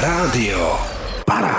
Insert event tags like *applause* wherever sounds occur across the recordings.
Rádio Paráda.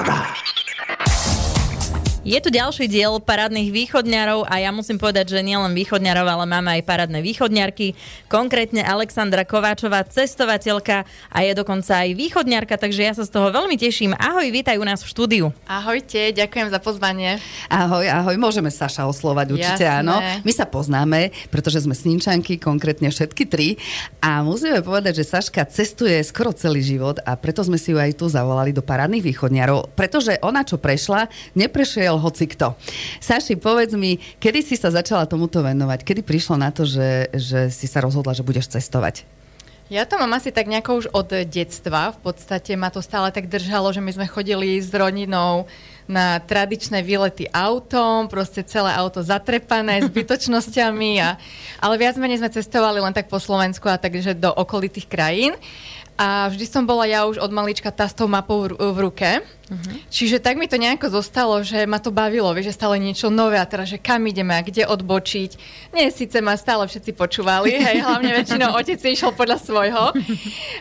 Je tu ďalší diel parádnych východňarov a ja musím povedať, že nielen východňarov, ale máme aj parádne východňarky. Konkrétne Alexandra Kováčová, cestovateľka a je dokonca aj východňarka, takže ja sa z toho veľmi teším. Ahoj, vítaj u nás v štúdiu. Ahojte, ďakujem za pozvanie. Ahoj, ahoj, môžeme Saša oslovať, určite Jasné. áno. My sa poznáme, pretože sme sníčanky, konkrétne všetky tri. A musíme povedať, že Saška cestuje skoro celý život a preto sme si ju aj tu zavolali do parádnych východňarov, pretože ona, čo prešla, neprešiel hoci kto. Saši, povedz mi, kedy si sa začala tomuto venovať? Kedy prišlo na to, že, že si sa rozhodla, že budeš cestovať? Ja to mám asi tak nejako už od detstva. V podstate ma to stále tak držalo, že my sme chodili s rodinou na tradičné výlety autom, proste celé auto zatrepané zbytočnosťami. A, ale viac menej sme cestovali len tak po Slovensku a takže do okolitých krajín. A vždy som bola ja už od malička tá s tou mapou v, v ruke. Uh-huh. Čiže tak mi to nejako zostalo, že ma to bavilo, vieš, že stále niečo nové a teraz, že kam ideme a kde odbočiť. Nie, síce ma stále všetci počúvali, hej, hlavne väčšinou *laughs* otec išiel podľa svojho.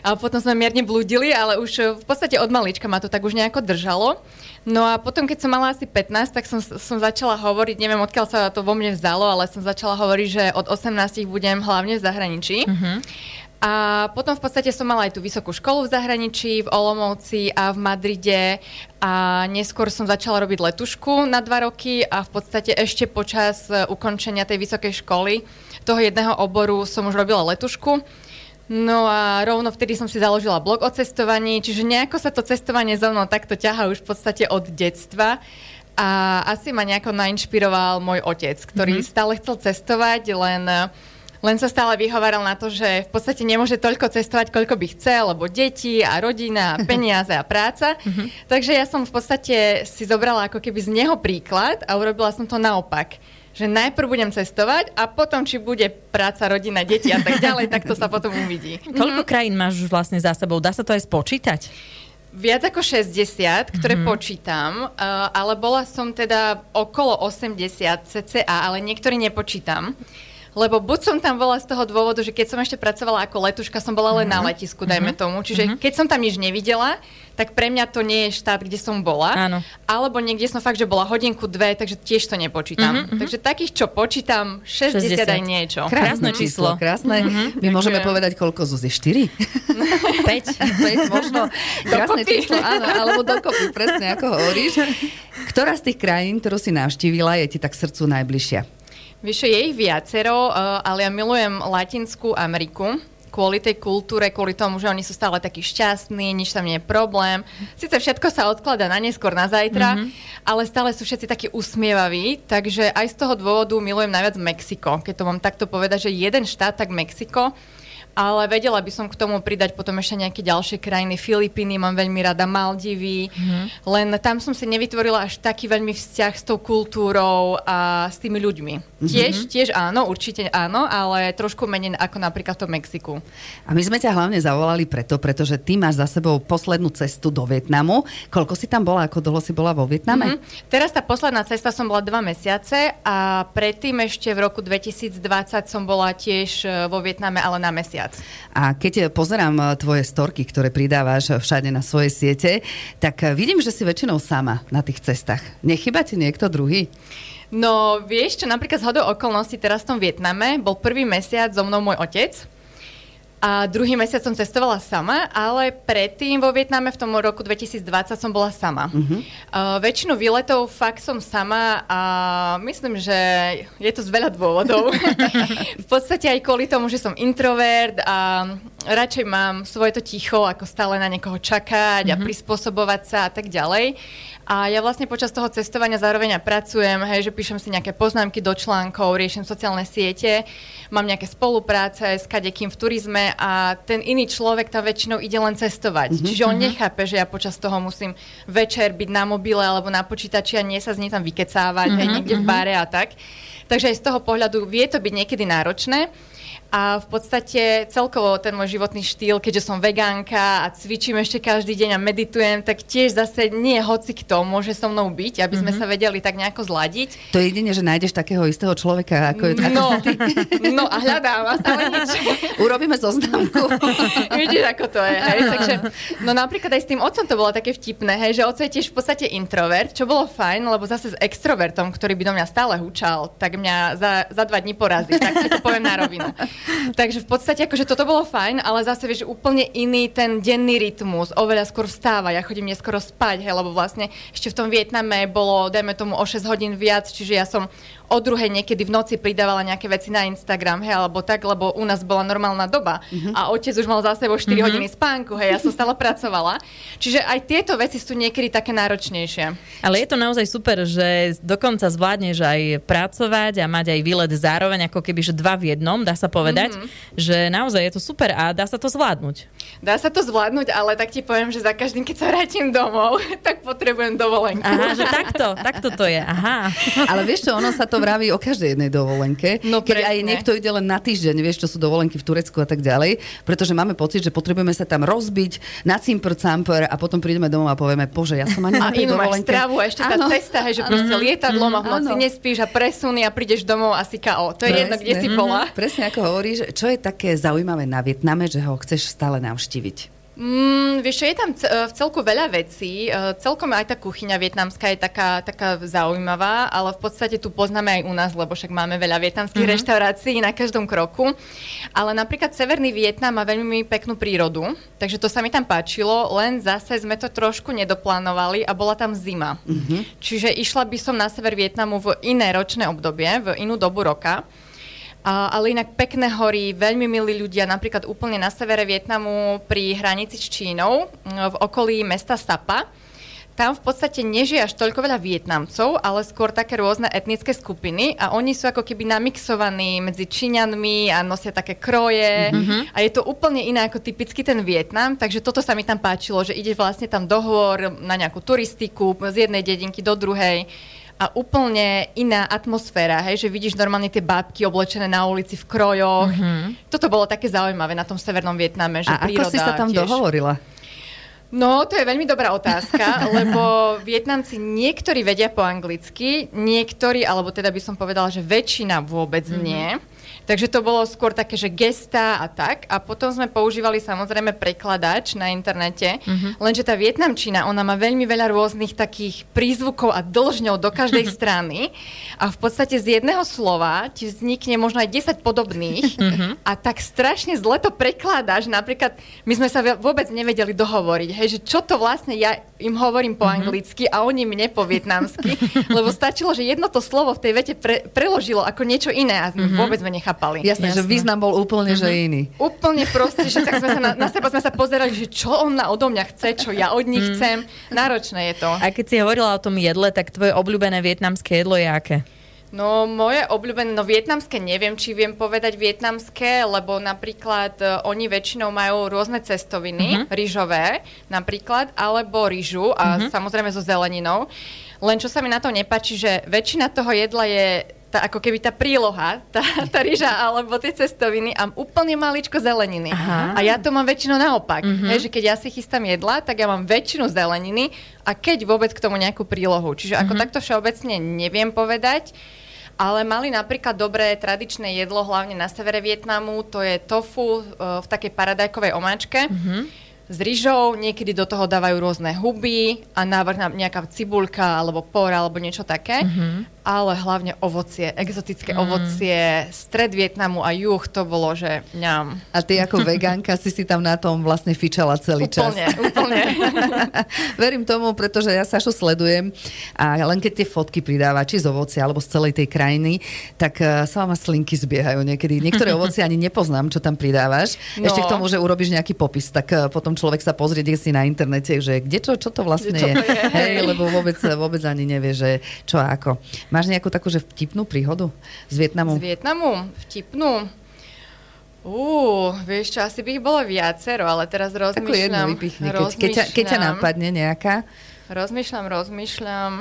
A potom sme mierne blúdili, ale už v podstate od malička ma to tak už nejako držalo. No a potom, keď som mala asi 15, tak som, som začala hovoriť, neviem odkiaľ sa to vo mne vzalo, ale som začala hovoriť, že od 18 budem hlavne v zahraničí. Uh-huh. A potom v podstate som mala aj tú vysokú školu v zahraničí, v Olomouci a v Madride a neskôr som začala robiť letušku na dva roky a v podstate ešte počas e, ukončenia tej vysokej školy toho jedného oboru som už robila letušku. No a rovno vtedy som si založila blog o cestovaní, čiže nejako sa to cestovanie so mnou takto ťaha už v podstate od detstva. A asi ma nejako nainšpiroval môj otec, ktorý mm-hmm. stále chcel cestovať, len len sa stále vyhovaral na to, že v podstate nemôže toľko cestovať, koľko by chcel, lebo deti a rodina, a *laughs* peniaze a práca. Uh-huh. Takže ja som v podstate si zobrala ako keby z neho príklad a urobila som to naopak že najprv budem cestovať a potom, či bude práca, rodina, deti a tak *laughs* ďalej, tak to sa potom uvidí. Koľko krajín máš už vlastne za sebou? Dá sa to aj spočítať? Viac ako 60, ktoré mm-hmm. počítam, uh, ale bola som teda okolo 80 cca, ale niektorí nepočítam lebo buď som tam bola z toho dôvodu, že keď som ešte pracovala ako letuška, som bola len uh-huh. na mhm. letisku, dajme uh-huh. tomu. Čiže uh-huh. keď som tam nič nevidela, tak pre mňa to nie je štát, kde som bola. Áno. Alebo niekde som fakt, že bola hodinku, dve, takže tiež to nepočítam. Uh-huh. Takže takých, čo počítam, 60, 60. aj niečo. Krásne číslo, krásne. Uh-huh. My môžeme povedať, koľko Zuzi? 4? 5? 5 možno. *laughs* Krásne číslo, áno, alebo dokopy, presne ako hovoríš. *laughs* Ktorá z tých krajín, ktorú si navštívila, je ti tak srdcu najbližšia? Vieš, je ich viacero, uh, ale ja milujem Latinskú Ameriku kvôli tej kultúre, kvôli tomu, že oni sú stále takí šťastní, nič tam nie je problém. Sice všetko sa odklada na neskôr, na zajtra, mm-hmm. ale stále sú všetci takí usmievaví, takže aj z toho dôvodu milujem najviac Mexiko. Keď to mám takto povedať, že jeden štát, tak Mexiko ale vedela by som k tomu pridať potom ešte nejaké ďalšie krajiny. Filipíny mám veľmi rada, Maldivy, mm-hmm. len tam som si nevytvorila až taký veľmi vzťah s tou kultúrou a s tými ľuďmi. Mm-hmm. Tiež, tiež áno, určite áno, ale trošku menej ako napríklad v tom Mexiku. A my sme ťa hlavne zavolali preto, pretože ty máš za sebou poslednú cestu do Vietnamu. Koľko si tam bola, ako dlho si bola vo Vietname? Mm-hmm. Teraz tá posledná cesta som bola dva mesiace a predtým ešte v roku 2020 som bola tiež e, vo Vietname, ale na mesiac viac. A keď pozerám eh, tvoje storky, ktoré pridávaš všade na svoje siete, tak eh, vidím, že si väčšinou sama na tých cestách. Nechyba ti niekto druhý? No vieš čo, napríklad z hodou okolností teraz v tom Vietname bol prvý mesiac so mnou môj otec, a druhý mesiac som cestovala sama, ale predtým vo Vietname v tom roku 2020 som bola sama. Uh-huh. Uh, väčšinu výletov fakt som sama a myslím, že je to z veľa dôvodov. *laughs* v podstate aj kvôli tomu, že som introvert a radšej mám svoje to ticho, ako stále na niekoho čakať uh-huh. a prispôsobovať sa a tak ďalej. A ja vlastne počas toho cestovania zároveň aj pracujem, hej, že píšem si nejaké poznámky do článkov, riešim sociálne siete, mám nejaké spolupráce s kadekým v turizme a ten iný človek tam väčšinou ide len cestovať. Mm-hmm. Čiže on mhm. nechápe, že ja počas toho musím večer byť na mobile alebo na počítači a nie sa z nej tam vykecávať, mm-hmm. hej, niekde v mhm. bare a tak. Takže aj z toho pohľadu vie to byť niekedy náročné. A v podstate celkovo ten môj životný štýl, keďže som vegánka a cvičím ešte každý deň a meditujem, tak tiež zase nie hoci kto môže so mnou byť, aby sme mm-hmm. sa vedeli tak nejako zladiť. To je jedine, že nájdeš takého istého človeka, ako je No, no a hľadám a stále nič. *laughs* Urobíme zoznamku. *laughs* Vidíš, ako to je, hej? Takže, no napríklad aj s tým otcom to bolo také vtipné, hej, že otco je tiež v podstate introvert, čo bolo fajn, lebo zase s extrovertom, ktorý by do mňa stále hučal, tak mňa za, za dva dní porazí, tak si to poviem na rovinu. Takže v podstate akože toto bolo fajn, ale zase vieš, úplne iný ten denný rytmus, oveľa skôr vstáva, ja chodím neskoro spať, hej, lebo vlastne ešte v tom Vietname bolo, dajme tomu o 6 hodín viac, čiže ja som o druhej niekedy v noci pridávala nejaké veci na Instagram, hej, alebo tak, lebo u nás bola normálna doba uh-huh. a otec už mal za sebou 4 uh-huh. hodiny spánku, hej, ja som stále pracovala. Čiže aj tieto veci sú niekedy také náročnejšie. Ale je to naozaj super, že dokonca zvládneš aj pracovať a mať aj výlet zároveň, ako keby, že dva v jednom, dá sa povedať, uh-huh. že naozaj je to super a dá sa to zvládnuť. Dá sa to zvládnuť, ale tak ti poviem, že za každým, keď sa vrátim domov, *laughs* tak potrebujem dovolenku. Aha, že takto, takto to je, aha. Ale vieš čo, ono sa to vraví o každej jednej dovolenke. No, keď presne. aj niekto ide len na týždeň, vieš, čo sú dovolenky v Turecku a tak ďalej, pretože máme pocit, že potrebujeme sa tam rozbiť na cimpr camper a potom prídeme domov a povieme, bože, ja som ani na tej dovolenke. stravu a ešte tá ano. cesta, hej, že proste lietadlom a v noci nespíš a presuny a prídeš domov asi KO. To je presne. jedno, kde si bola. Presne ako hovoríš, čo je také zaujímavé na Vietname, že ho chceš stále navštíviť? Mm, vieš, je tam v celku veľa vecí. E, celkom aj tá kuchyňa vietnamská je taká, taká zaujímavá, ale v podstate tu poznáme aj u nás, lebo však máme veľa vietnamských mm-hmm. reštaurácií na každom kroku. Ale napríklad Severný Vietnam má veľmi peknú prírodu, takže to sa mi tam páčilo, len zase sme to trošku nedoplánovali a bola tam zima. Mm-hmm. Čiže išla by som na sever Vietnamu v iné ročné obdobie, v inú dobu roka. Ale inak pekné hory, veľmi milí ľudia, napríklad úplne na severe Vietnamu pri hranici s Čínou, v okolí mesta Sapa. Tam v podstate nežije až toľko veľa Vietnamcov, ale skôr také rôzne etnické skupiny a oni sú ako keby namixovaní medzi Číňanmi a nosia také kroje mm-hmm. a je to úplne iné ako typicky ten Vietnam, takže toto sa mi tam páčilo, že ideš vlastne tam dohovor na nejakú turistiku z jednej dedinky do druhej a úplne iná atmosféra, hej, že vidíš normálne tie bábky oblečené na ulici v krojoch. Mm-hmm. Toto bolo také zaujímavé na tom severnom Vietname, že a ako si sa tam tiež... dohovorila? No, to je veľmi dobrá otázka, *laughs* lebo Vietnamci niektorí vedia po anglicky, niektorí, alebo teda by som povedala, že väčšina vôbec mm-hmm. nie. Takže to bolo skôr také, že gesta a tak. A potom sme používali samozrejme prekladač na internete. Uh-huh. Lenže tá vietnamčina, ona má veľmi veľa rôznych takých prízvukov a dlžňov do každej *laughs* strany. A v podstate z jedného slova ti vznikne možno aj 10 podobných. Uh-huh. *laughs* A tak strašne zle to prekladáš. Napríklad my sme sa vôbec nevedeli dohovoriť, hej, že čo to vlastne ja im hovorím po uh-huh. anglicky a oni mne po vietnamsky. *laughs* lebo stačilo, že jedno to slovo v tej vete pre, preložilo ako niečo iné a uh-huh. vôbec sme nechápali chápali. Jasné, Jasné, že význam bol úplne, uh-huh. že mhm. iný. Úplne proste, že tak sme sa na, na seba sme sa pozerali, že čo on na odo mňa chce, čo ja od nich uh-huh. chcem. Náročné je to. A keď si hovorila o tom jedle, tak tvoje obľúbené vietnamské jedlo je aké? No moje obľúbené, no vietnamské neviem, či viem povedať vietnamské, lebo napríklad uh, oni väčšinou majú rôzne cestoviny, uh-huh. rýžové napríklad, alebo rýžu a uh-huh. samozrejme so zeleninou. Len čo sa mi na to nepáči, že väčšina toho jedla je tá, ako keby tá príloha, tá, tá ryža alebo tie cestoviny a úplne maličko zeleniny. Aha. A ja to mám väčšinou naopak. Uh-huh. Hej, že keď ja si chystám jedla, tak ja mám väčšinu zeleniny a keď vôbec k tomu nejakú prílohu. Čiže ako uh-huh. takto všeobecne neviem povedať, ale mali napríklad dobré tradičné jedlo, hlavne na severe Vietnamu, to je tofu uh, v takej paradajkovej omáčke. Uh-huh s rýžou, niekedy do toho dávajú rôzne huby a návrh nejaká cibulka alebo por alebo niečo také. Mm-hmm ale hlavne ovocie, exotické mm. ovocie, stred Vietnamu a juh, to bolo, že ňam. A ty ako *laughs* vegánka si si tam na tom vlastne fičala celý úplne, čas. Úplne, *laughs* Verím tomu, pretože ja Sašu sledujem a len keď tie fotky pridáva, či z ovocia, alebo z celej tej krajiny, tak uh, sa vám slinky zbiehajú niekedy. Niektoré ovocie ani nepoznám, čo tam pridávaš. No. Ešte k tomu, že urobíš nejaký popis, tak uh, potom človek sa pozrie si na internete, že kde čo, čo to vlastne čo je. To je. Hej, lebo vôbec, vôbec ani nevie, že čo a ako. Máš nejakú takú, že vtipnú príhodu z Vietnamu? Z Vietnamu? Vtipnú? Uú, vieš čo, asi by ich bolo viacero, ale teraz rozmýšľam. Takú jednu vypichni, keď, keď, ťa, keď ťa napadne nejaká. Rozmýšľam, rozmýšľam.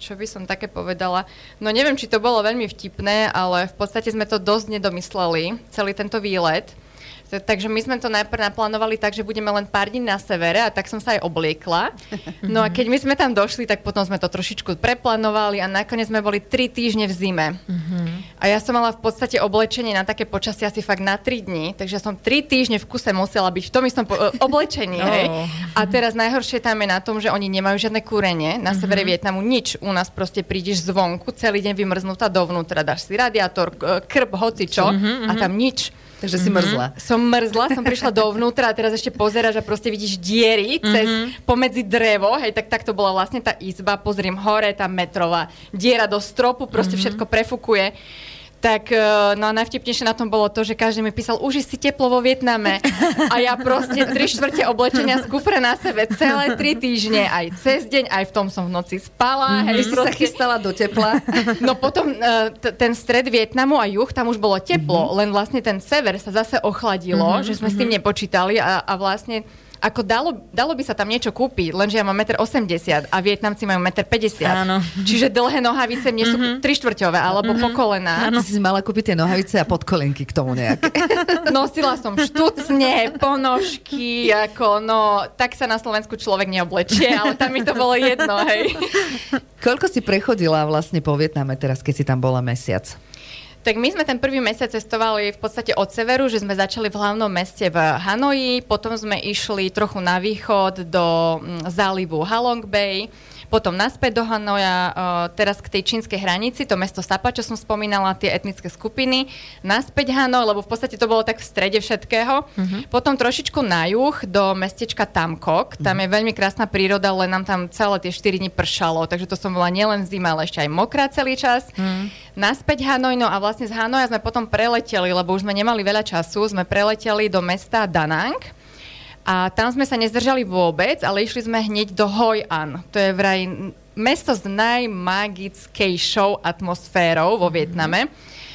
čo by som také povedala? No neviem, či to bolo veľmi vtipné, ale v podstate sme to dosť nedomysleli, celý tento výlet. Takže my sme to najprv naplánovali tak, že budeme len pár dní na severe a tak som sa aj obliekla. No a keď my sme tam došli, tak potom sme to trošičku preplánovali a nakoniec sme boli tri týždne v zime. A ja som mala v podstate oblečenie na také počasie asi fakt na tri dní, takže som tri týždne v kuse musela byť v tom istom po- *laughs* oblečení. Hej. A teraz najhoršie tam je na tom, že oni nemajú žiadne kúrenie na severe Vietnamu, nič. U nás proste prídeš zvonku, celý deň vymrznutá dovnútra, dáš si radiátor, krb, hoci čo a tam nič. Takže si mrzla. Som mrzla, som prišla dovnútra a teraz ešte pozeráš a proste vidíš diery cez, pomedzi drevo, hej, tak, tak to bola vlastne tá izba, pozriem hore, tá metrová diera do stropu, proste všetko prefukuje. Tak, e, no a najvtipnejšie na tom bolo to, že každý mi písal, už si teplo vo Vietname. A ja proste tri štvrte oblečenia z kufre na sebe celé tri týždne, aj cez deň, aj v tom som v noci spala. Ty Hej, si sa chystala do tepla. *laughs* No potom uh, t- ten stred Vietnamu a juh, tam už bolo teplo, mm-hmm. len vlastne ten sever sa zase ochladilo, mm-hmm, že sme mm-hmm. s tým nepočítali a, a vlastne ako dalo, dalo by sa tam niečo kúpiť, lenže ja mám 1,80 m a Vietnamci majú 1,50 m. Áno. Čiže dlhé nohavice mne sú mm-hmm. trištvrťové alebo po kolená. Ty si si mala kúpiť tie nohavice a podkolenky k tomu nejaké. *laughs* Nosila som štucne, ponožky, ako no, tak sa na Slovensku človek neoblečie, ale tam mi to bolo jedno, hej. Koľko si prechodila vlastne po Vietname teraz, keď si tam bola mesiac? Tak my sme ten prvý mesiac cestovali v podstate od severu, že sme začali v hlavnom meste v Hanoji, potom sme išli trochu na východ do mm, zálivu Halong Bay, potom naspäť do Hanoja, uh, teraz k tej čínskej hranici, to mesto Sapa, čo som spomínala, tie etnické skupiny, naspäť Hanoj, lebo v podstate to bolo tak v strede všetkého. Uh-huh. Potom trošičku na juh do mestečka Tamkok, tam je veľmi krásna príroda, len nám tam celé tie 4 dní pršalo, takže to som bola nielen zima, ale ešte aj mokrá celý čas. Uh-huh. Naspäť Hanoj, no a vlastne z Hanoja sme potom preleteli, lebo už sme nemali veľa času, sme preleteli do mesta Danang. A tam sme sa nezdržali vôbec, ale išli sme hneď do Hoi An. To je vraj mesto s najmagickejšou atmosférou vo Vietname.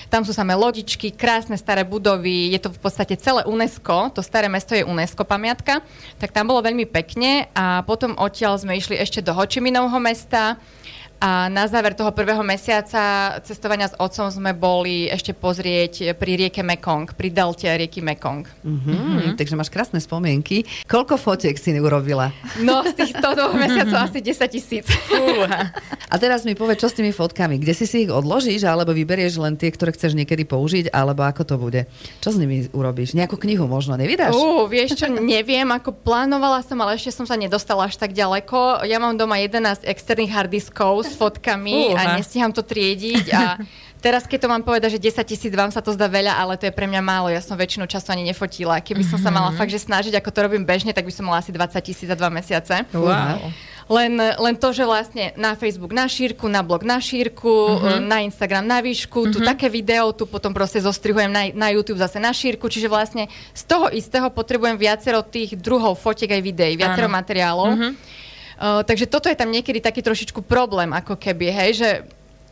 Tam sú samé lodičky, krásne staré budovy, je to v podstate celé UNESCO, to staré mesto je UNESCO pamiatka, tak tam bolo veľmi pekne a potom odtiaľ sme išli ešte do Ho Chi Minovho mesta a na záver toho prvého mesiaca cestovania s otcom sme boli ešte pozrieť pri rieke Mekong, pri delte rieky Mekong. Mm-hmm. Takže máš krásne spomienky. Koľko fotiek si urobila? No, z týchto dvoch *laughs* mesiacov asi 10 tisíc. A teraz mi povedz, čo s tými fotkami? Kde si si ich odložíš, alebo vyberieš len tie, ktoré chceš niekedy použiť, alebo ako to bude? Čo s nimi urobíš? Nejakú knihu možno nevydáš? Uh, vieš čo, *laughs* neviem, ako plánovala som, ale ešte som sa nedostala až tak ďaleko. Ja mám doma 11 externých harddiskov s fotkami Fúha. a nestíham to triediť a *laughs* Teraz, keď to mám povedať, že 10 tisíc vám sa to zdá veľa, ale to je pre mňa málo. Ja som väčšinu času ani nefotila. Keby som sa mala fakt, že snažiť, ako to robím bežne, tak by som mala asi 20 tisíc za dva mesiace. Wow. Len, len to, že vlastne na Facebook na šírku, na blog na šírku, uh-huh. na Instagram na výšku, uh-huh. tu také video, tu potom proste zostrihujem na, na YouTube zase na šírku, čiže vlastne z toho istého potrebujem viacero tých druhov fotiek aj videí, viacero Áno. materiálov. Uh-huh. Uh, takže toto je tam niekedy taký trošičku problém, ako keby, hej, že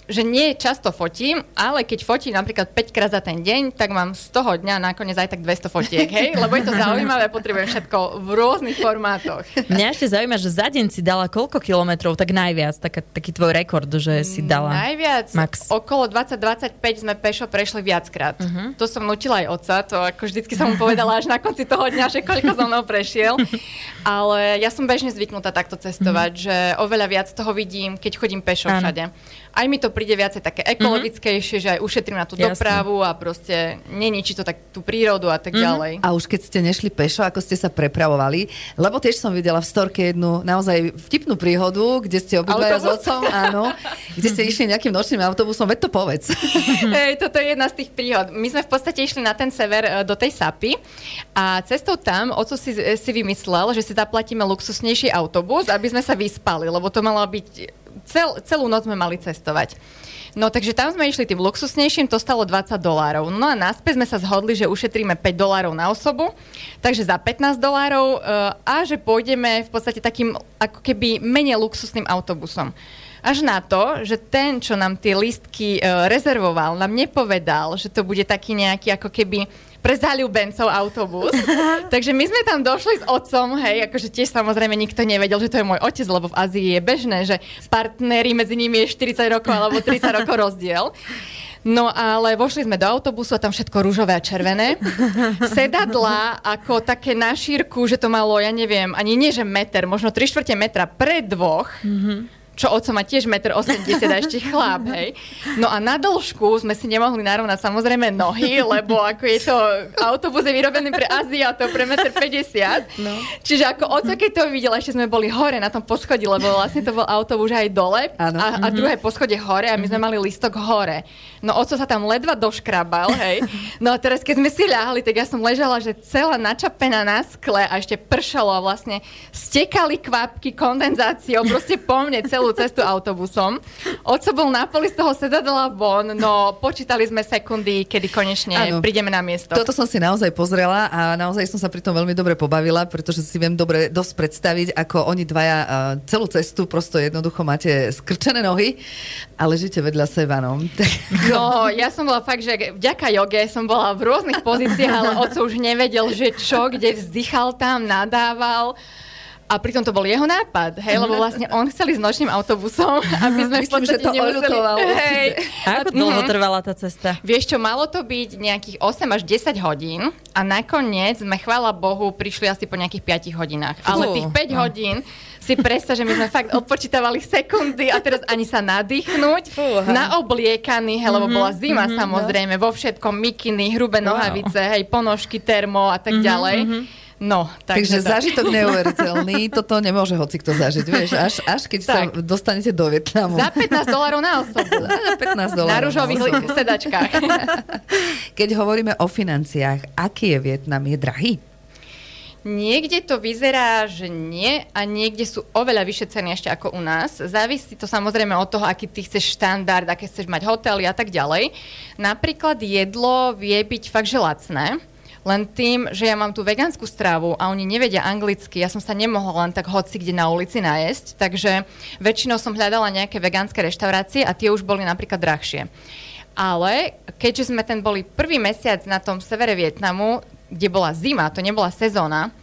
že nie často fotím, ale keď fotím napríklad 5 krát za ten deň, tak mám z toho dňa nakoniec aj tak 200 fotiek, hej? *laughs* Lebo je to zaujímavé, potrebujem všetko v rôznych formátoch. Mňa ešte zaujíma, že za deň si dala koľko kilometrov, tak najviac, taká, taký tvoj rekord, že si dala. Najviac, Max. okolo 20-25 sme pešo prešli viackrát. Uh-huh. To som nutila aj otca, to ako vždycky som mu povedala až na konci toho dňa, že koľko so mnou prešiel. Ale ja som bežne zvyknutá takto cestovať, uh-huh. že oveľa viac toho vidím, keď chodím pešo Áno. Aj mi to príde viacej také ekologickejšie, že aj ušetrím na tú Jasne. dopravu a proste neničí to tak tú prírodu a tak ďalej. A už keď ste nešli pešo, ako ste sa prepravovali, lebo tiež som videla v storke jednu naozaj vtipnú príhodu, kde ste obidvaja s otcom, áno, kde ste *laughs* išli nejakým nočným autobusom, veď to povedz. *laughs* Hej, toto je jedna z tých príhod. My sme v podstate išli na ten sever e, do tej Sapy a cestou tam oco si, e, si vymyslel, že si zaplatíme luxusnejší autobus, aby sme sa vyspali, lebo to malo byť... Cel, celú noc sme mali cestovať. No takže tam sme išli tým luxusnejším, to stalo 20 dolárov. No a naspäť sme sa zhodli, že ušetríme 5 dolárov na osobu, takže za 15 dolárov uh, a že pôjdeme v podstate takým ako keby menej luxusným autobusom. Až na to, že ten, čo nám tie lístky uh, rezervoval, nám nepovedal, že to bude taký nejaký ako keby pre záľubencov autobus. *laughs* Takže my sme tam došli s otcom, hej, akože tiež samozrejme nikto nevedel, že to je môj otec, lebo v Ázii je bežné, že partnery medzi nimi je 40 rokov alebo 30 rokov rozdiel. No ale vošli sme do autobusu a tam všetko rúžové a červené. Sedadla ako také na šírku, že to malo, ja neviem, ani nie že meter, možno 3 čtvrte metra pre dvoch. Mm-hmm čo oco má tiež 1,80 m a ešte chlap, *laughs* hej. No a na dĺžku sme si nemohli narovnať samozrejme nohy, lebo ako je to, autobus je vyrobený pre Aziatov, pre 1,50 m. No. Čiže ako oco, keď to videl, ešte sme boli hore na tom poschodí, lebo vlastne to bol autobus aj dole a, a druhé poschodie hore a my sme mali listok hore. No oco sa tam ledva doškrabal, hej. No a teraz, keď sme si ľahli, tak ja som ležala, že celá načapená na skle a ešte pršalo a vlastne stekali kvapky kondenzáciou proste po mne celú cestu autobusom. Oco bol na poli z toho sedadla von, no počítali sme sekundy, kedy konečne ano. prídeme na miesto. Toto som si naozaj pozrela a naozaj som sa pri tom veľmi dobre pobavila, pretože si viem dobre dosť predstaviť, ako oni dvaja celú cestu prosto jednoducho máte skrčené nohy a ležíte vedľa seba. No. *laughs* no, ja som bola fakt, že vďaka joge som bola v rôznych pozíciách, ale oco už nevedel, že čo, kde vzdychal tam, nadával. A pritom to bol jeho nápad, hej, lebo vlastne on chcel ísť nočným autobusom, *laughs* aby sme Myslím, že to nemuseli... Hej. A ako dlho mhm. trvala tá cesta? Vieš čo, malo to byť nejakých 8 až 10 hodín a nakoniec sme, chvála Bohu, prišli asi po nejakých 5 hodinách. Ale tých 5 hodín si predstav, že my sme fakt odpočítavali sekundy a teraz ani sa nadýchnuť, na obliekaný, hej, lebo bola zima mm-hmm, samozrejme, vo všetkom, mikiny, hrubé nohavice, hej, ponožky, termo a tak mm-hmm, ďalej. Mm-hmm No, tak takže to... zážitok neuveriteľný, *laughs* toto nemôže hoci kto zažiť, vieš, až, až keď tak. sa dostanete do Vietnamu. Za 15 dolárov na osobu. *laughs* Za 15 dolárov. Na rúžových *laughs* sedačkách. Keď hovoríme o financiách, aký je Vietnam? Je drahý? Niekde to vyzerá, že nie a niekde sú oveľa vyššie ceny ešte ako u nás. Závisí to samozrejme od toho, aký ty chceš štandard, aké chceš mať hotely a tak ďalej. Napríklad jedlo vie byť fakt že lacné len tým, že ja mám tú vegánsku stravu a oni nevedia anglicky, ja som sa nemohla len tak hoci kde na ulici nájsť, takže väčšinou som hľadala nejaké vegánske reštaurácie a tie už boli napríklad drahšie. Ale keďže sme ten boli prvý mesiac na tom severe Vietnamu, kde bola zima, to nebola sezóna,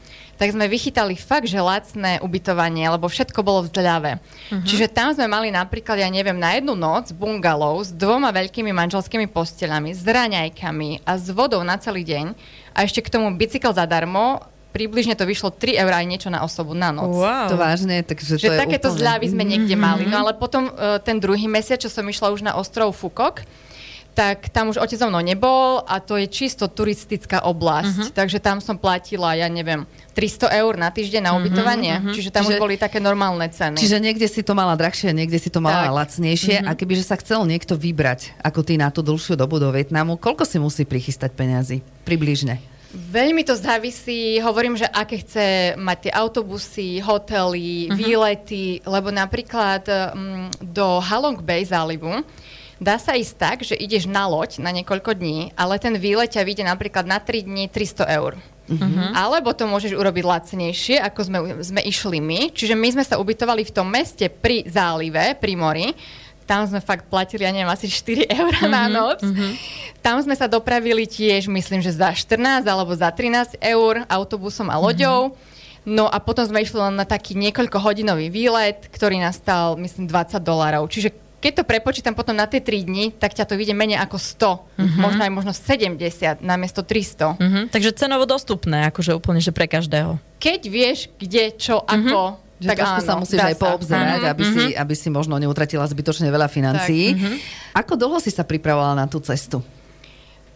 tak sme vychytali fakt, že lacné ubytovanie, lebo všetko bolo vzdeľavé. Uh-huh. Čiže tam sme mali napríklad, ja neviem, na jednu noc bungalov s dvoma veľkými manželskými postelami, s raňajkami a s vodou na celý deň a ešte k tomu bicykel zadarmo, približne to vyšlo 3 eur aj niečo na osobu na noc. Wow. To vážne, takže že to je takéto úplne... zľavy sme niekde mali. No ale potom uh, ten druhý mesiac, čo som išla už na ostrov Fukok, tak tam už otec so mnou nebol a to je čisto turistická oblasť. Uh-huh. Takže tam som platila, ja neviem, 300 eur na týždeň na mhm, ubytovanie. Uh-huh. Čiže tam čiže, už boli také normálne ceny. Čiže niekde si to mala drahšie, niekde si to mala tak. lacnejšie. Uh-huh. A kebyže sa chcel niekto vybrať, ako ty na tú dlhšiu dobu do Vietnamu, koľko si musí prichystať peniazy? Približne. Veľmi to závisí, hovorím, že aké chce mať tie autobusy, hotely, uh-huh. výlety, lebo napríklad um, do Halong Bay zálivu Dá sa ísť tak, že ideš na loď na niekoľko dní, ale ten výlet ťa vyjde napríklad na 3 dní 300 eur. Uh-huh. Alebo to môžeš urobiť lacnejšie, ako sme, sme išli my. Čiže my sme sa ubytovali v tom meste pri zálive, pri mori. Tam sme fakt platili, ja neviem, asi 4 eur uh-huh. na mhm, noc. Uh-huh. Tam sme sa dopravili tiež, myslím, že za 14 alebo za 13 eur autobusom a loďou. Uh-huh. No a potom sme išli len na taký niekoľko hodinový výlet, ktorý nás stal, myslím, 20 dolárov. Čiže keď to prepočítam potom na tie 3 dni, tak ťa to vyjde menej ako 100, uh-huh. možno aj možno 70 namiesto 300. Uh-huh. Takže cenovo dostupné, akože úplne, že pre každého. Keď vieš, kde, čo, uh-huh. ako, že tak áno, sa musíš aj poobzerať, uh-huh. aby, uh-huh. Si, aby si možno neutratila zbytočne veľa financií. Tak, uh-huh. Ako dlho si sa pripravovala na tú cestu?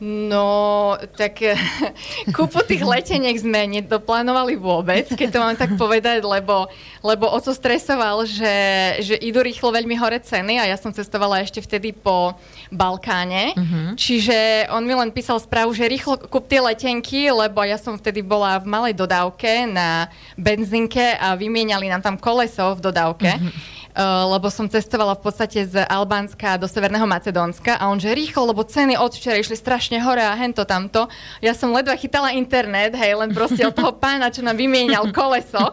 No, tak *laughs* kúpu tých leteniek sme nedoplánovali vôbec, keď to mám tak povedať, lebo, lebo oco stresoval, že, že idú rýchlo veľmi hore ceny a ja som cestovala ešte vtedy po Balkáne, uh-huh. čiže on mi len písal správu, že rýchlo kúp tie letenky, lebo ja som vtedy bola v malej dodávke na benzinke a vymieniali nám tam koleso v dodávke. Uh-huh. Uh, lebo som cestovala v podstate z Albánska do Severného Macedónska a on že rýchlo, lebo ceny od včera išli strašne hore a hento tamto. Ja som ledva chytala internet, hej, len proste od toho pána, čo nám vymienial koleso.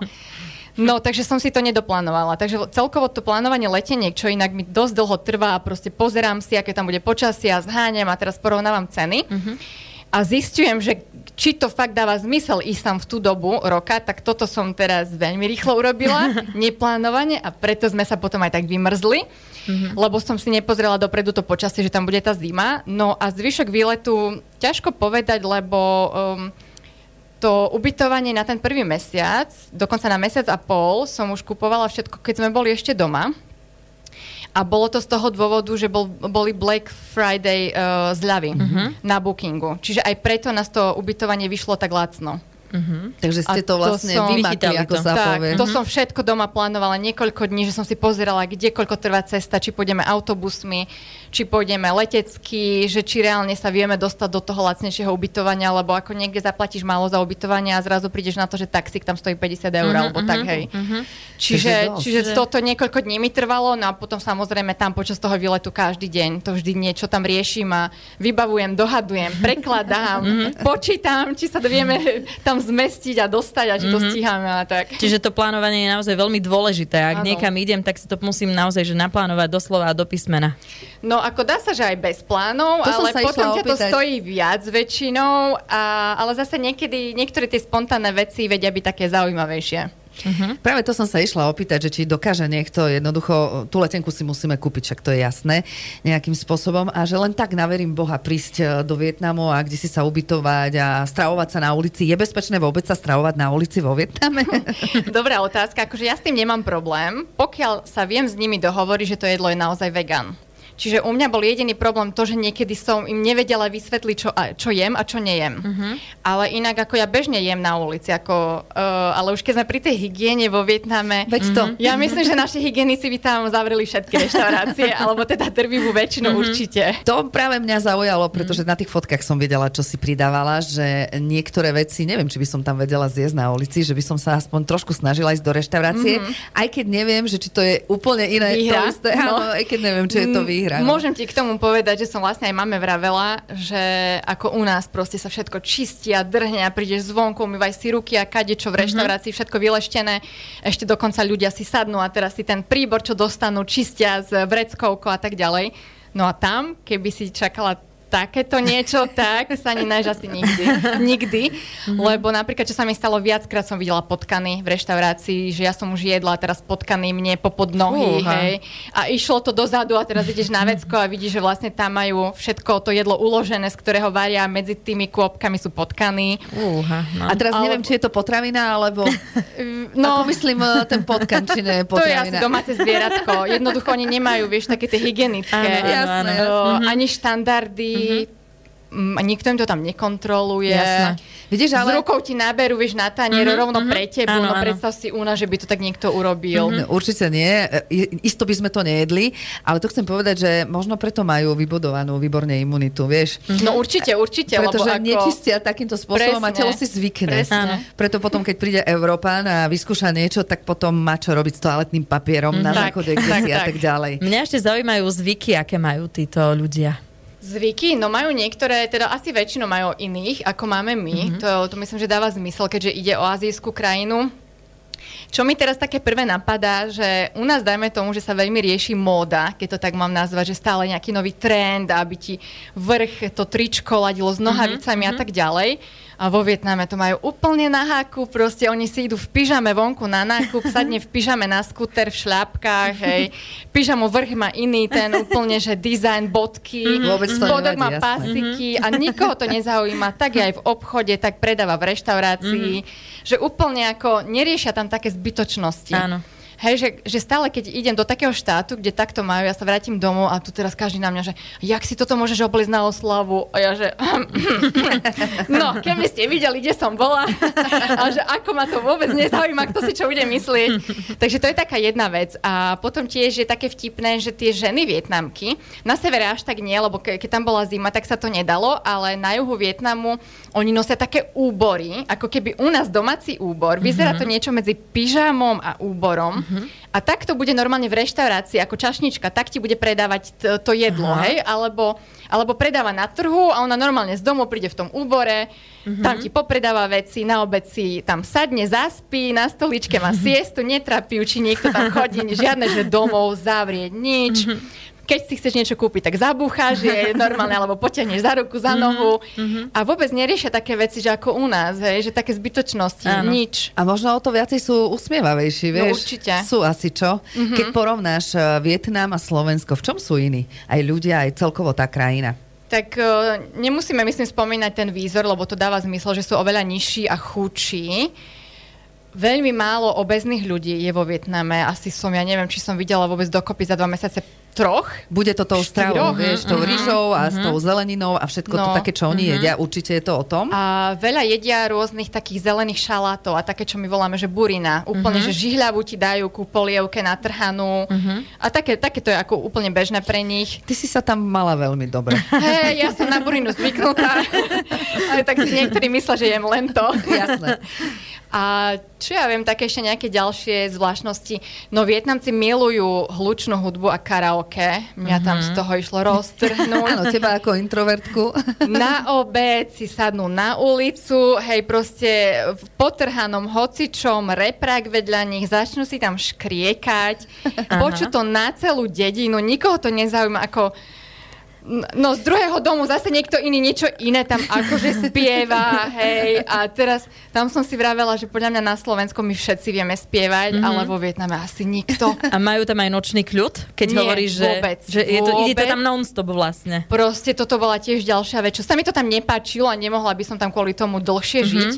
No, takže som si to nedoplánovala. Takže celkovo to plánovanie leteniek, čo inak mi dosť dlho trvá a proste pozerám si, aké tam bude počasie a zháňam a teraz porovnávam ceny. Uh-huh a zistujem, že či to fakt dáva zmysel ísť tam v tú dobu roka, tak toto som teraz veľmi rýchlo urobila, *laughs* neplánovane a preto sme sa potom aj tak vymrzli, mm-hmm. lebo som si nepozrela dopredu to počasie, že tam bude tá zima. No a zvyšok výletu ťažko povedať, lebo um, to ubytovanie na ten prvý mesiac, dokonca na mesiac a pol, som už kupovala všetko, keď sme boli ešte doma. A bolo to z toho dôvodu, že bol, boli Black Friday uh, zľavy uh-huh. na bookingu. Čiže aj preto nás to ubytovanie vyšlo tak lacno. Uh-huh. Takže ste to vlastne to vymakli, ako to. sa tak, povie. to uh-huh. som všetko doma plánovala niekoľko dní, že som si pozerala, kde koľko trvá cesta, či pôjdeme autobusmi, či pôjdeme letecky, že či reálne sa vieme dostať do toho lacnejšieho ubytovania, lebo ako niekde zaplatíš málo za ubytovanie a zrazu prídeš na to, že taxík tam stojí 50 eur, uh-huh, alebo uh-huh, tak, hej. Uh-huh. Čiže, čiže toto niekoľko dní mi trvalo, no a potom samozrejme tam počas toho výletu každý deň, to vždy niečo tam riešim a vybavujem, dohadujem, prekladám, počítam, či sa vieme tam zmestiť a dostať a či to mm-hmm. stíhame a tak. Čiže to plánovanie je naozaj veľmi dôležité. Ak ano. niekam idem, tak si to musím naozaj že naplánovať doslova a do písmena. No ako dá sa, že aj bez plánov, to ale potom ťa to stojí viac väčšinou, a, ale zase niekedy, niektoré tie spontánne veci vedia byť také zaujímavejšie. Uh-huh. Práve to som sa išla opýtať, že či dokáže niekto jednoducho, tú letenku si musíme kúpiť, však to je jasné, nejakým spôsobom a že len tak naverím Boha prísť e, do Vietnamu a kde si sa ubytovať a stravovať sa na ulici. Je bezpečné vôbec sa stravovať na ulici vo Vietname? *laughs* *laughs* Dobrá otázka, akože ja s tým nemám problém, pokiaľ sa viem s nimi dohovoriť, že to jedlo je naozaj vegan. Čiže u mňa bol jediný problém to, že niekedy som im nevedela vysvetliť, čo, čo jem a čo nejem. Uh-huh. Ale inak ako ja bežne jem na ulici, ako, uh, ale už keď sme pri tej hygiene vo Vietname, Veď to. Uh-huh. ja myslím, že naši hygienici by tam zavreli všetky reštaurácie, *laughs* alebo teda drvivú väčšinu uh-huh. určite. To práve mňa zaujalo, pretože uh-huh. na tých fotkách som videla, čo si pridávala, že niektoré veci, neviem, či by som tam vedela zjesť na ulici, že by som sa aspoň trošku snažila ísť do reštaurácie, uh-huh. aj keď neviem, že či to je úplne iné. Výhra? To isté, no. áno, aj keď neviem, či je to výhra No. Môžem ti k tomu povedať, že som vlastne aj mame vravela, že ako u nás proste sa všetko čistí a drhne a prídeš zvonku, umývaj si ruky a kadečo v mhm. reštaurácii, všetko vyleštené. Ešte dokonca ľudia si sadnú a teraz si ten príbor, čo dostanú, čistia s vreckovkou a tak ďalej. No a tam, keby si čakala takéto niečo, tak sa ani nájsť asi nikdy. Nikdy. Mm-hmm. Lebo napríklad, čo sa mi stalo viackrát, som videla potkany v reštaurácii, že ja som už jedla a teraz potkany mne popod nohy, Fúha. hej. A išlo to dozadu a teraz ideš na vecko a vidíš, že vlastne tam majú všetko to jedlo uložené, z ktorého varia medzi tými kôpkami sú potkany. Fúha, no. A teraz neviem, či je to potravina, alebo... *laughs* No, Ako myslím, e, ten potkan, či nie je potravina. To je asi domáce zvieratko. *laughs* Jednoducho oni nemajú, vieš, také tie hygienické. Áno, áno, áno. Ani štandardy mm-hmm. nikto im to tam nekontroluje. Jasné. Vidíš, ale... S rukou ti náberú, vieš, na tanier mm-hmm, rovno mm-hmm. pre teba. no áno. predstav si u nás, že by to tak niekto urobil. Mm-hmm. Určite nie. Isto by sme to nejedli, ale to chcem povedať, že možno preto majú vybudovanú výborne imunitu, vieš. Mm-hmm. No určite, určite. Pretože ako... nečistia takýmto spôsobom Presne. a telo si zvykne. Presne. Preto potom, keď príde Európán a vyskúša niečo, tak potom má čo robiť s toaletným papierom mm-hmm. na záchode, kde si a tak ďalej. Mňa ešte zaujímajú zvyky, aké majú títo ľudia. Zvyky? No majú niektoré, teda asi väčšinou majú iných, ako máme my. Mm-hmm. To, to myslím, že dáva zmysel, keďže ide o azijskú krajinu. Čo mi teraz také prvé napadá, že u nás dajme tomu, že sa veľmi rieši móda, keď to tak mám nazvať, že stále nejaký nový trend, aby ti vrch to tričko ladilo s nohavicami mm-hmm. a mhm. tak ďalej. A vo Vietname to majú úplne na háku, proste oni si idú v pyžame vonku na nákup, sadne v pyžame na skúter, v šľapkách, hej. Pyžamo vrch má iný, ten úplne, že dizajn, bodky, mm-hmm. Bodok má jasné. pasiky a nikoho to nezaujíma, tak je aj v obchode, tak predáva v reštaurácii, mm-hmm. že úplne ako neriešia tam také zbytočnosti. Áno. Hej, že, že stále, keď idem do takého štátu, kde takto majú, ja sa vrátim domov a tu teraz každý na mňa, že jak si toto môžeš obliť na oslavu? A ja, že *laughs* no, keby ste videli, kde som bola *laughs* a že ako ma to vôbec nezaujíma, kto si čo bude myslieť. Takže to je taká jedna vec. A potom tiež je také vtipné, že tie ženy Vietnamky, na severe až tak nie, lebo ke, keď tam bola zima, tak sa to nedalo, ale na juhu Vietnamu oni nosia také úbory, ako keby u nás domáci úbor. Vyzerá to mhm. niečo medzi pyžamom a úborom. A tak to bude normálne v reštaurácii ako čašnička, tak ti bude predávať t- to jedlo, Aha. hej? Alebo, alebo predáva na trhu a ona normálne z domu príde v tom úbore, uh-huh. tam ti popredáva veci, na obed si tam sadne, zaspí, na stoličke má siestu, netrapí či niekto tam chodí, *laughs* žiadne, že domov zavrieť, nič. Uh-huh keď si chceš niečo kúpiť, tak zabúcháš, je *laughs* normálne, alebo potiahneš za ruku, za nohu. Mm-hmm. A vôbec neriešia také veci, že ako u nás, hej, že také zbytočnosti, Áno. nič. A možno o to viacej sú usmievavejší, No, vieš? určite. Sú asi čo? Mm-hmm. Keď porovnáš eh, Vietnam a Slovensko, v čom sú iní? Aj ľudia, aj celkovo tá krajina. Tak uh, nemusíme, myslím, spomínať ten výzor, lebo to dáva zmysel, že sú oveľa nižší a chudší. Veľmi málo obezných ľudí je vo Vietname. Asi som, ja neviem, či som videla vôbec dokopy za dva mesiace troch. Bude to tou stravou, Štyroch? vieš, tou rýžou a s tou zeleninou a všetko to No. také, čo oni jedia. Určite je to o tom. A veľa jedia rôznych takých zelených šalátov a také, čo my voláme, že burina. Úplne, že žihľavu ti dajú ku polievke natrhanú. A také, také to je ako úplne bežné pre nich. Ty si sa tam mala veľmi dobre. *laughs* Hej, ja som na burinu zvyknutá. *laughs* Ale tak si niektorí myslia, že jem len to. Jasné. A čo ja viem, také ešte nejaké ďalšie zvláštnosti. No Vietnamci milujú hlučnú hudbu a karaoke. Mňa tam z toho išlo roztrhnúť. *laughs* Áno, teba ako introvertku. *laughs* Na obed si sadnú na ulicu, hej, proste v potrhanom hocičom, reprák vedľa nich, začnú si tam škriekať, poču to na celú dedinu, nikoho to nezaujíma ako... No z druhého domu zase niekto iný niečo iné tam akože *laughs* spieva, hej, a teraz tam som si vravela, že podľa mňa na Slovensku my všetci vieme spievať, mm-hmm. ale vo Vietname asi nikto. A majú tam aj nočný kľud, keď Nie, hovoríš, že, vôbec, že je to, ide to tam non-stop vlastne. Proste toto bola tiež ďalšia vec, čo sa mi to tam nepáčilo a nemohla by som tam kvôli tomu dlhšie Mhm. žiť.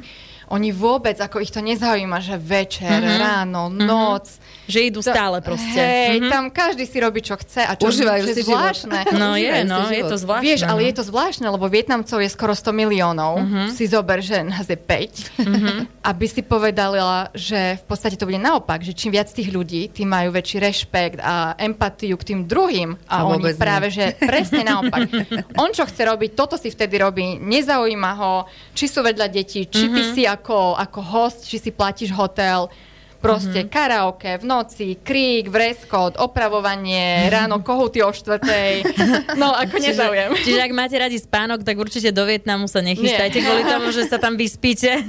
Oni vôbec, ako ich to nezaujíma, že večer, Mhm. ráno, noc. Že idú stále proste. Hej, Mhm. tam každý si robí, čo chce a čo Užívajú si zvláštne. život. *laughs* No je, no, je to zvláštne. Vieš, ale no. je to zvláštne, lebo Vietnamcov je skoro 100 miliónov. Mhm. Si zober, že nás je 5. *laughs* Aby si povedala, že v podstate to bude naopak, že čím viac tých ľudí, tým majú väčší rešpekt a empatiu k tým druhým. A, A oni vôbec nie. práve, že presne naopak. *laughs* On čo chce robiť, toto si vtedy robí. Nezaujíma ho, či sú vedľa detí, či ty si ako, ako host, či si platíš hotel. Proste karaoke v noci, krík, vreskot, opravovanie, *laughs* ráno kohuty o štvrtej. No, ako nezaujem. Čiže ak máte radi spánok, tak určite do Vietnamu sa nechystajte Nie. kvôli tomu, že sa tam vyspíte.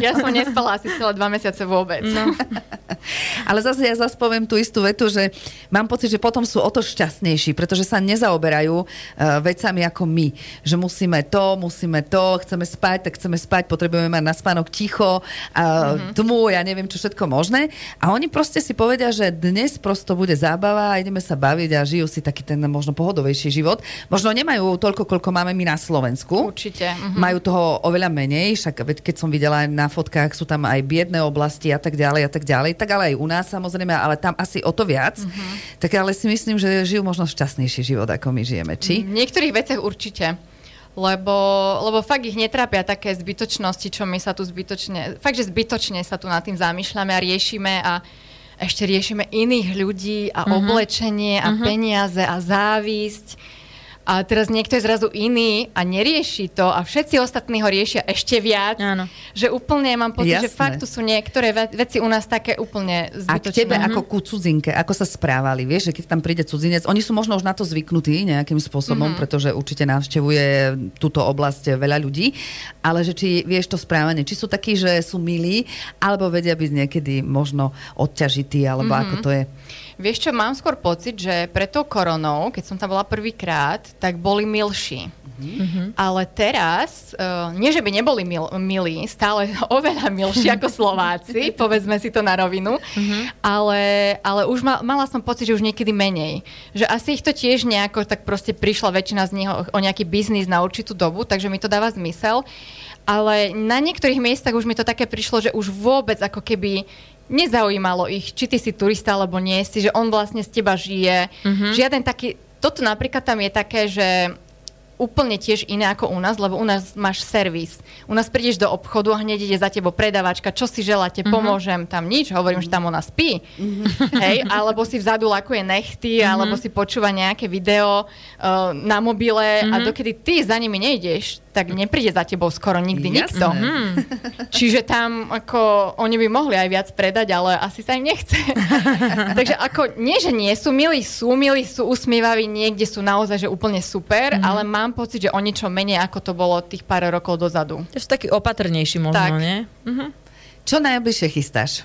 Ja som nespala asi celé dva mesiace vôbec. No. *laughs* Ale zase ja zase poviem tú istú vetu, že mám pocit, že potom sú o to šťastnejší, pretože sa nezaoberajú uh, vecami ako my. Že musíme to, musíme to, chceme spať, tak chceme spať, potrebujeme mať na spánok ticho, uh, mm-hmm. tmu, ja neviem, čo všetko možné. A oni proste si povedia, že dnes prosto bude zábava a ideme sa baviť a žijú si taký ten možno pohodovejší život. Možno nemajú toľko, koľko máme my na Slovensku. Určite. Mhm. Majú toho oveľa menej, však keď som videla aj na fotkách, sú tam aj biedne oblasti a tak ďalej a tak ďalej, tak ale aj u nás samozrejme, ale tam asi o to viac. Mhm. Tak ale si myslím, že žijú možno šťastnejší život, ako my žijeme. Či? V niektorých veciach určite. Lebo, lebo fakt ich netrápia také zbytočnosti, čo my sa tu zbytočne, fakt, že zbytočne sa tu nad tým zamýšľame a riešime a ešte riešime iných ľudí a Mhm. oblečenie a peniaze a závisť. A teraz niekto je zrazu iný a nerieši to a všetci ostatní ho riešia ešte viac. Áno. Že úplne mám pocit, že Jasné. fakt tu sú niektoré ve- veci u nás také úplne A zbytočné. k tebe ako ku cudzinke, ako sa správali, vieš, že keď tam príde cudzinec, oni sú možno už na to zvyknutí nejakým spôsobom, Mhm. pretože určite navštevuje túto oblasť veľa ľudí, ale že či vieš to správanie, či sú takí, že sú milí, alebo vedia byť niekedy možno odťažití, alebo mm-hmm. ako to je. Vieš čo, mám skôr pocit, že pre tou koronou, keď som tam bola prvýkrát, tak boli milší. Mm-hmm. Ale teraz, uh, nie že by neboli mil, milí, stále *laughs* oveľa milší ako *laughs* Slováci, povedzme si to na rovinu, mm-hmm. ale, ale už ma, mala som pocit, že už niekedy menej. Že asi ich to tiež nejako, tak proste prišla väčšina z nich o, o nejaký biznis na určitú dobu, takže mi to dáva zmysel. Ale na niektorých miestach už mi to také prišlo, že už vôbec ako keby nezaujímalo ich, či ty si turista alebo nie si, že on vlastne z teba žije. Mm-hmm. Žiaden taký, toto napríklad tam je také, že úplne tiež iné ako u nás, lebo u nás máš servis. U nás prídeš do obchodu a hneď ide za tebou predavačka, čo si želáte, pomôžem tam nič, hovorím, že tam ona spí. Hej, alebo si vzadu lakuje nechty, alebo si počúva nejaké video uh, na mobile a dokedy ty za nimi nejdeš, tak nepríde za tebou skoro nikdy Jasné. nikto. *laughs* Čiže tam ako oni by mohli aj viac predať, ale asi sa im nechce. *laughs* Takže ako nie, že nie sú milí, sú milí, sú usmievaví, niekde sú naozaj že úplne super, Mhm. ale mám pocit, že o niečo menej ako to bolo tých pár rokov dozadu. To sú taký opatrnejší možno, Tak. nie? Mhm. Čo najbližšie chystáš?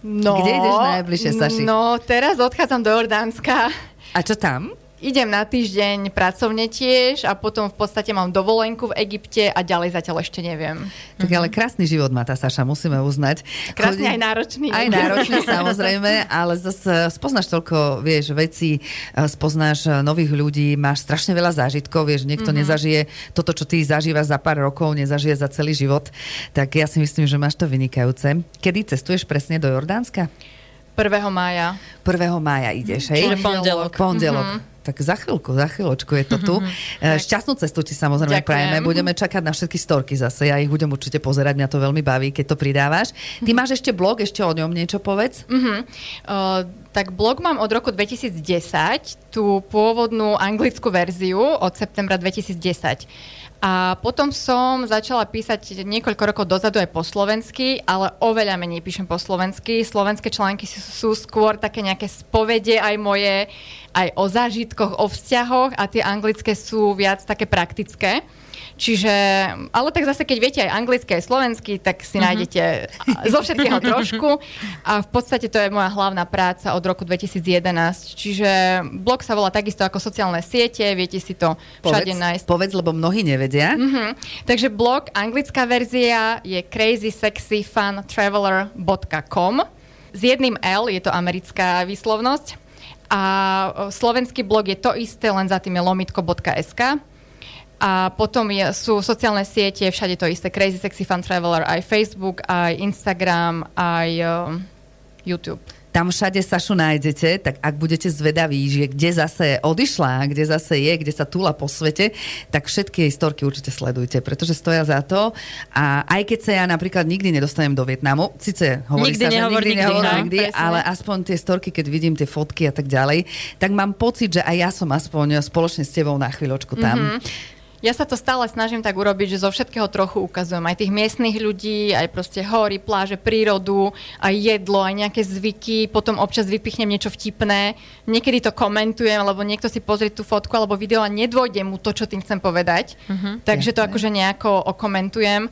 No, Kde ideš najbližšie, Saši? No, teraz odchádzam do Jordánska. A čo tam? Idem na týždeň pracovne tiež a potom v podstate mám dovolenku v Egypte a ďalej zatiaľ ešte neviem. Tak ale krásny život má tá Saša, musíme uznať. Krásny Chodí... aj náročný. Aj *laughs* náročný, samozrejme, ale zase spoznáš toľko, vieš, veci, spoznáš nových ľudí, máš strašne veľa zážitkov, vieš, niekto mm-hmm. nezažije toto, čo ty zažívaš za pár rokov, nezažije za celý život. Tak ja si myslím, že máš to vynikajúce. Kedy cestuješ presne do Jordánska? 1. mája. 1. mája ideš, hej? Čiže pondelok. Pondelok. Mm-hmm. Tak za chvíľku, za chvíľočku je to tu. *laughs* Mm-hmm. Šťastnú cestu ti samozrejme Ďakujem. prajeme. Budeme čakať na všetky storky zase. Ja ich budem určite pozerať, mňa to veľmi baví, keď to pridávaš. Ty mm-hmm. máš ešte blog, ešte o ňom niečo povedz. Mm-hmm. Uh, tak blog mám od roku 2010, tú pôvodnú anglickú verziu od septembra 2010. A potom som začala písať niekoľko rokov dozadu aj po slovensky, ale oveľa menej píšem po slovensky. Slovenské články sú skôr také nejaké spovede aj moje, aj o zážitkoch, o vzťahoch a tie anglické sú viac také praktické. Čiže, ale tak zase, keď viete aj anglicky, aj slovensky, tak si mm-hmm. nájdete zo všetkého *laughs* trošku. A v podstate to je moja hlavná práca od roku 2011. Čiže blog sa volá takisto ako sociálne siete, viete si to všade povedz, nájsť. Povedz, lebo mnohí nevedia. Mm-hmm. Takže blog, anglická verzia je crazysexyfuntraveler.com s jedným L, je to americká výslovnosť. A slovenský blog je to isté, len za tým je lomitko.sk. A potom je, sú sociálne siete, všade to isté, Crazy Sexy Fun Traveler, aj Facebook, aj Instagram, aj uh, YouTube tam všade Sašu nájdete, tak ak budete zvedaví, že kde zase odišla, kde zase je, kde sa túla po svete, tak všetky jej storky určite sledujte, pretože stoja za to. A aj keď sa ja napríklad nikdy nedostanem do Vietnamu, síce hovorí nikdy sa, že nikdy, nikdy nehovor nikdy, no, ale aspoň tie storky, keď vidím tie fotky a tak ďalej, tak mám pocit, že aj ja som aspoň spoločne s tebou na chvíľočku tam. Mm-hmm. Ja sa to stále snažím tak urobiť, že zo všetkého trochu ukazujem. Aj tých miestnych ľudí, aj proste hory, pláže, prírodu, aj jedlo, aj nejaké zvyky. Potom občas vypichnem niečo vtipné. Niekedy to komentujem, lebo niekto si pozrie tú fotku alebo video a nedôjde mu to, čo tým chcem povedať. Uh-huh, Takže jasne. to akože nejako okomentujem.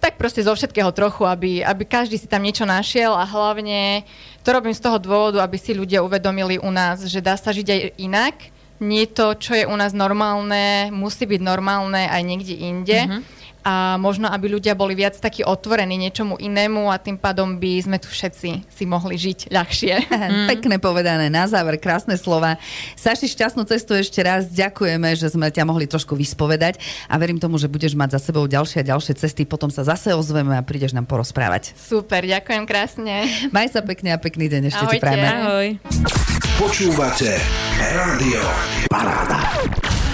Tak proste zo všetkého trochu, aby, aby každý si tam niečo našiel a hlavne to robím z toho dôvodu, aby si ľudia uvedomili u nás, že dá sa žiť aj inak nie to, čo je u nás normálne, musí byť normálne aj niekde inde. Mm-hmm a možno, aby ľudia boli viac takí otvorení niečomu inému a tým pádom by sme tu všetci si mohli žiť ľahšie. *laughs* Mm. Pekne povedané, na záver, krásne slova. Saši, šťastnú cestu ešte raz. Ďakujeme, že sme ťa mohli trošku vyspovedať a verím tomu, že budeš mať za sebou ďalšie a ďalšie cesty. Potom sa zase ozveme a prídeš nám porozprávať. Super, ďakujem krásne. Maj sa pekne a pekný deň ešte Ahojte. ti prajme. Ahoj. Počúvate Rádio Paráda.